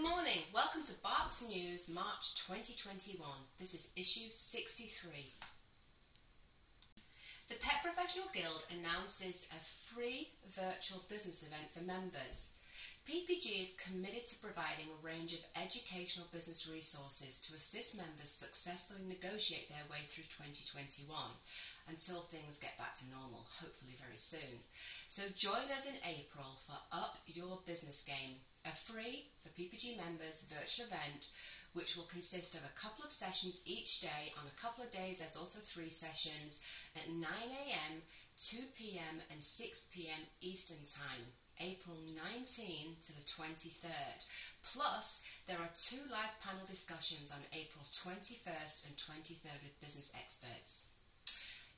Good morning. Welcome to Barks News March 2021. This is issue 63. The Pet Professional Guild announces a free virtual business event for members. PPG is committed to providing a range of educational business resources to assist members successfully negotiate their way through 2021 until things get back to normal, hopefully very soon. So join us in April for Up Your Business Game, a free for PPG members virtual event which will consist of a couple of sessions each day. On a couple of days, there's also three sessions at 9 a.m., 2 p.m., and 6 p.m. Eastern Time. April 19 to the 23rd. Plus, there are two live panel discussions on April 21st and 23rd with business experts.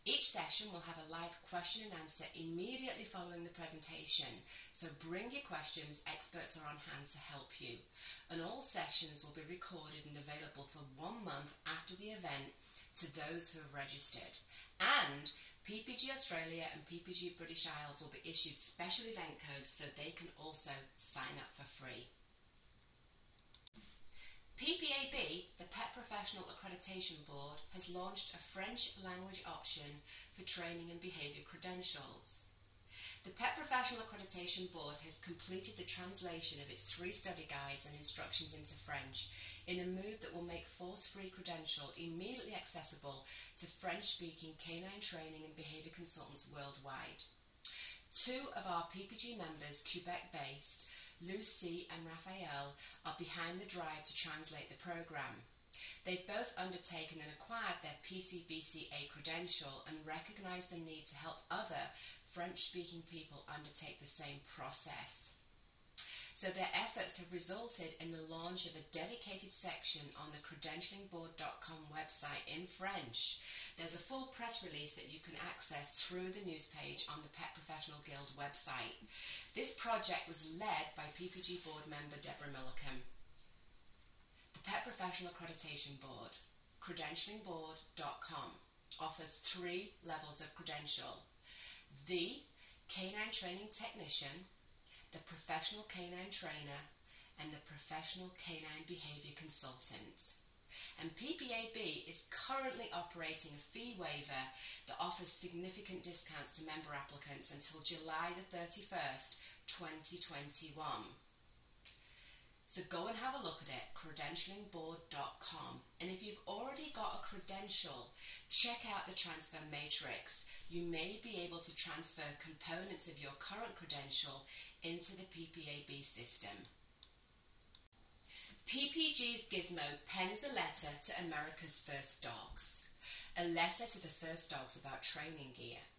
Each session will have a live question and answer immediately following the presentation, so bring your questions, experts are on hand to help you. And all sessions will be recorded and available for one month after the event to those who have registered. And PPG Australia and PPG British Isles will be issued special event codes so they can also sign up for free. PPAB, the Pet Professional Accreditation Board, has launched a French language option for training and behaviour credentials. The Pet Professional Accreditation Board has completed the translation of its three study guides and instructions into French in a move that will make Force-Free Credential immediately accessible to French-speaking canine training and behaviour consultants worldwide. Two of our PPG members, Quebec-based, Lucy and Raphael, are behind the drive to translate the programme. They've both undertaken and acquired their PCBCA credential and recognise the need to help other French-speaking people undertake the same process. So their efforts have resulted in the launch of a dedicated section on the credentialingboard.com website in French. There's a full press release that you can access through the news page on the Pet Professional Guild website. This project was led by PPG board member Deborah Milliken. The Pet Professional Accreditation Board, credentialingboard.com, offers three levels of credential. The Canine Training Technician, the professional canine trainer, and the professional canine behaviour consultant. And PPAB is currently operating a fee waiver that offers significant discounts to member applicants until July the 31st, 2021. So go and have a look at it, credentialingboard.com. And if you've already got a credential, check out the transfer matrix. You may be able to transfer components of your current credential into the PPAB system. PPG's Gizmo pens a letter to America's First Dogs. A letter to the first dogs about training gear.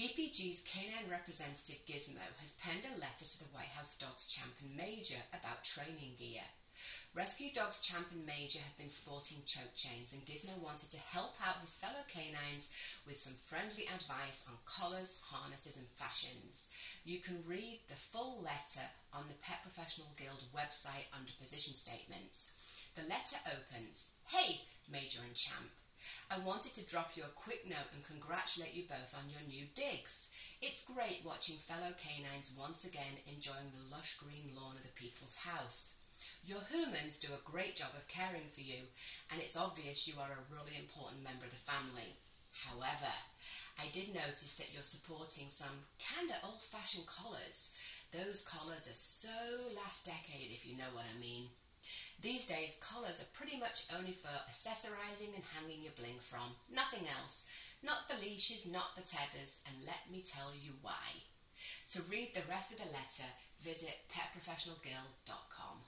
PPG's canine representative Gizmo has penned a letter to the White House Dogs Champ and Major about training gear. Rescue Dogs Champ and Major have been sporting choke chains, and Gizmo wanted to help out his fellow canines with some friendly advice on collars, harnesses, and fashions. You can read the full letter on the Pet Professional Guild website under position statements. The letter opens Hey, Major and Champ. I wanted to drop you a quick note and congratulate you both on your new digs. It's great watching fellow canines once again enjoying the lush green lawn of the people's house. Your humans do a great job of caring for you, and it's obvious you are a really important member of the family. However, I did notice that you're supporting some kinda old fashioned collars. Those collars are so last decade, if you know what I mean. These days, collars are pretty much only for accessorizing and hanging your bling from, nothing else. Not for leashes, not for tethers, and let me tell you why. To read the rest of the letter, visit petprofessionalguild.com.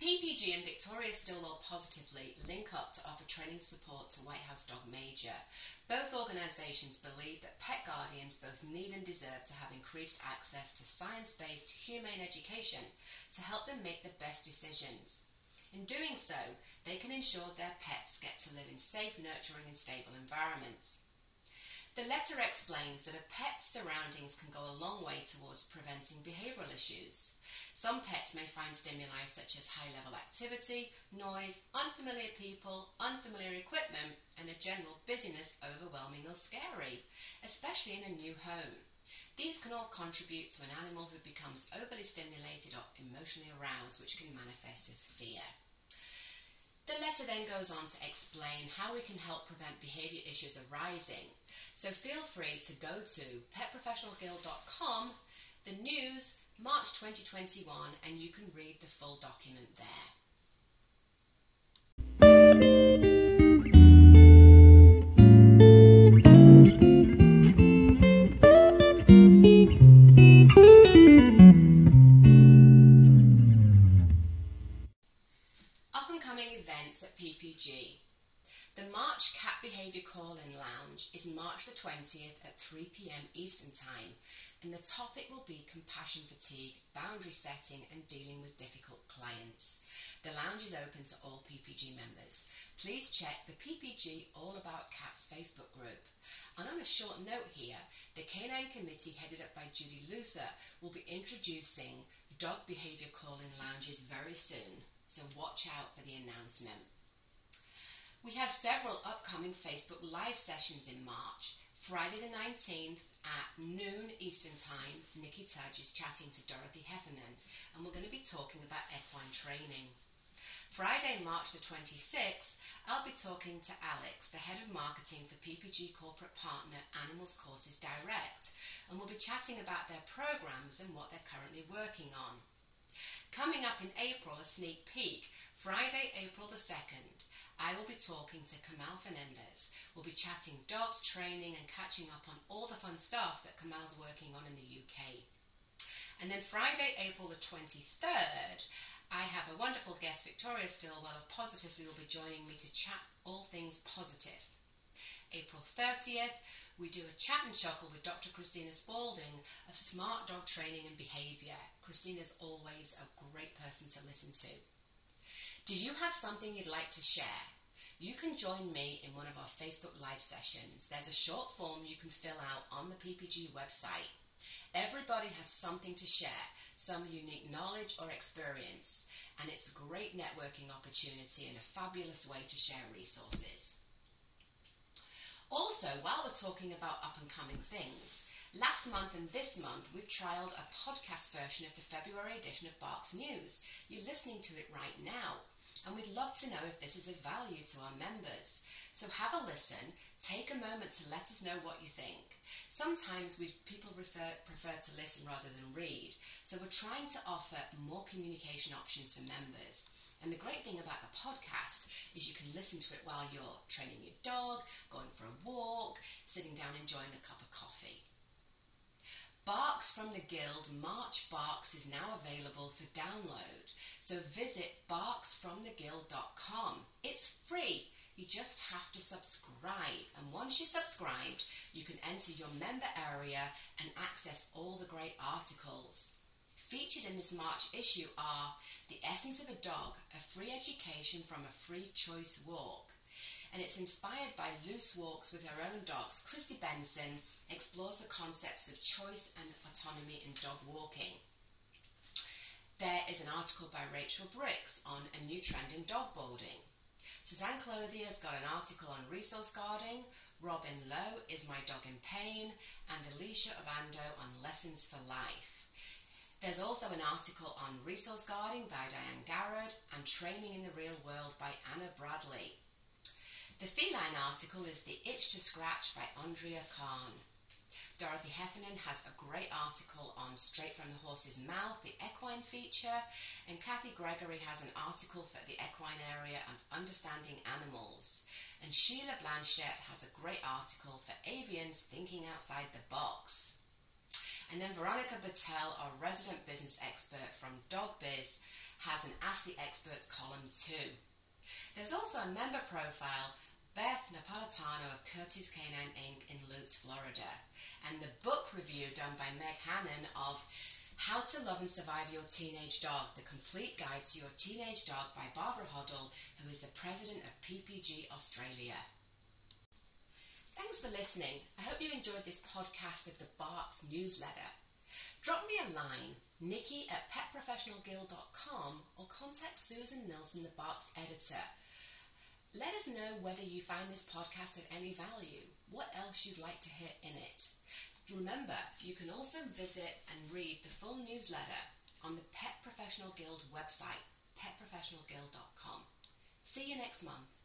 PPG and Victoria Stilwell Positively link up to offer training support to White House Dog Major. Both organisations believe that guardians both need and deserve to have increased access to science-based humane education to help them make the best decisions. In doing so, they can ensure their pets get to live in safe, nurturing and stable environments. The letter explains that a pet's surroundings can go a long way towards preventing behavioural issues. Some pets may find stimuli such as high level activity, noise, unfamiliar people, unfamiliar equipment, and a general busyness overwhelming or scary, especially in a new home. These can all contribute to an animal who becomes overly stimulated or emotionally aroused, which can manifest as fear. The letter then goes on to explain how we can help prevent behaviour issues arising. So feel free to go to petprofessionalguild.com, the news, March 2021, and you can read the full document there. Eastern Time and the topic will be compassion fatigue, boundary setting and dealing with difficult clients. The lounge is open to all PPG members. Please check the PPG All About Cats Facebook group. And on a short note here, the Canine Committee headed up by Judy Luther will be introducing dog behaviour call-in lounges very soon, so watch out for the announcement. We have several upcoming Facebook Live sessions in March. Friday the 19th at noon Eastern Time, Niki Tudge is chatting to Dorothy Heffernan, and we're going to be talking about equine training. Friday, March the 26th, I'll be talking to Alex, the head of marketing for PPG corporate partner Animals Courses Direct, and we'll be chatting about their programs and what they're currently working on. Coming up in April, a sneak peek, Friday, April the 2nd, I will be talking to Kamal Fernandez. We'll be chatting dogs, training, and catching up on all the fun stuff that Kamal's working on in the UK. And then Friday, April the 23rd, I have a wonderful guest, Victoria Stilwell of Positively, will be joining me to chat all things positive. April 30th, we do a chat and chuckle with Dr. Christina Spalding of Smart Dog Training and Behaviour. Christina's always a great person to listen to. Do you have something you'd like to share? You can join me in one of our Facebook Live sessions. There's a short form you can fill out on the PPG website. Everybody has something to share, some unique knowledge or experience, and it's a great networking opportunity and a fabulous way to share resources. Also, while we're talking about up and coming things, Last month and this month, we've trialled a podcast version of the February edition of Barks News. You're listening to it right now and we'd love to know if this is of value to our members. So have a listen, take a moment to let us know what you think. Sometimes we, people refer, prefer to listen rather than read, so we're trying to offer more communication options for members. And the great thing about the podcast is you can listen to it while you're training your dog, going for a walk, sitting down enjoying a cup of coffee. Barks from the Guild March Barks is now available for download. So visit barksfromtheguild.com. It's free. You just have to subscribe. And once you're subscribed, you can enter your member area and access all the great articles. Featured in this March issue are The Essence of a Dog, a free education from a free choice walk and it's inspired by loose walks with her own dogs. Christy Benson explores the concepts of choice and autonomy in dog walking. There is an article by Rachel Bricks on a new trend in dog boarding. Suzanne Clothier's got an article on resource guarding. Robin Lowe is My Dog in Pain, and Alicia Obando on Lessons for Life. There's also an article on resource guarding by Diane Garrod and Training in the Real World by Anna Bradley. The feline article is The Itch to Scratch by Andrea Kahn. Dorothy Heffernan has a great article on Straight from the Horse's Mouth, the equine feature, and Kathy Gregory has an article for the equine area and understanding animals. And Sheila Blanchette has a great article for avians thinking outside the box. And then Veronica Boutelle, our resident business expert from Dog Biz, has an Ask the Experts column too. There's also a member profile Beth Napolitano of Curtis Canine Inc. in Lutz, Florida, and the book review done by Meg Hannon of How to Love and Survive Your Teenage Dog, the complete guide to your teenage dog by Barbara Hodel, who is the president of PPG Australia. Thanks for listening. I hope you enjoyed this podcast of the Barks newsletter. Drop me a line, nikki at petprofessionalguild.com, or contact Susan Nilson, the Barks editor let us know whether you find this podcast of any value, what else you'd like to hear in it. Remember, you can also visit and read the full newsletter on the Pet Professional Guild website, petprofessionalguild.com. See you next month.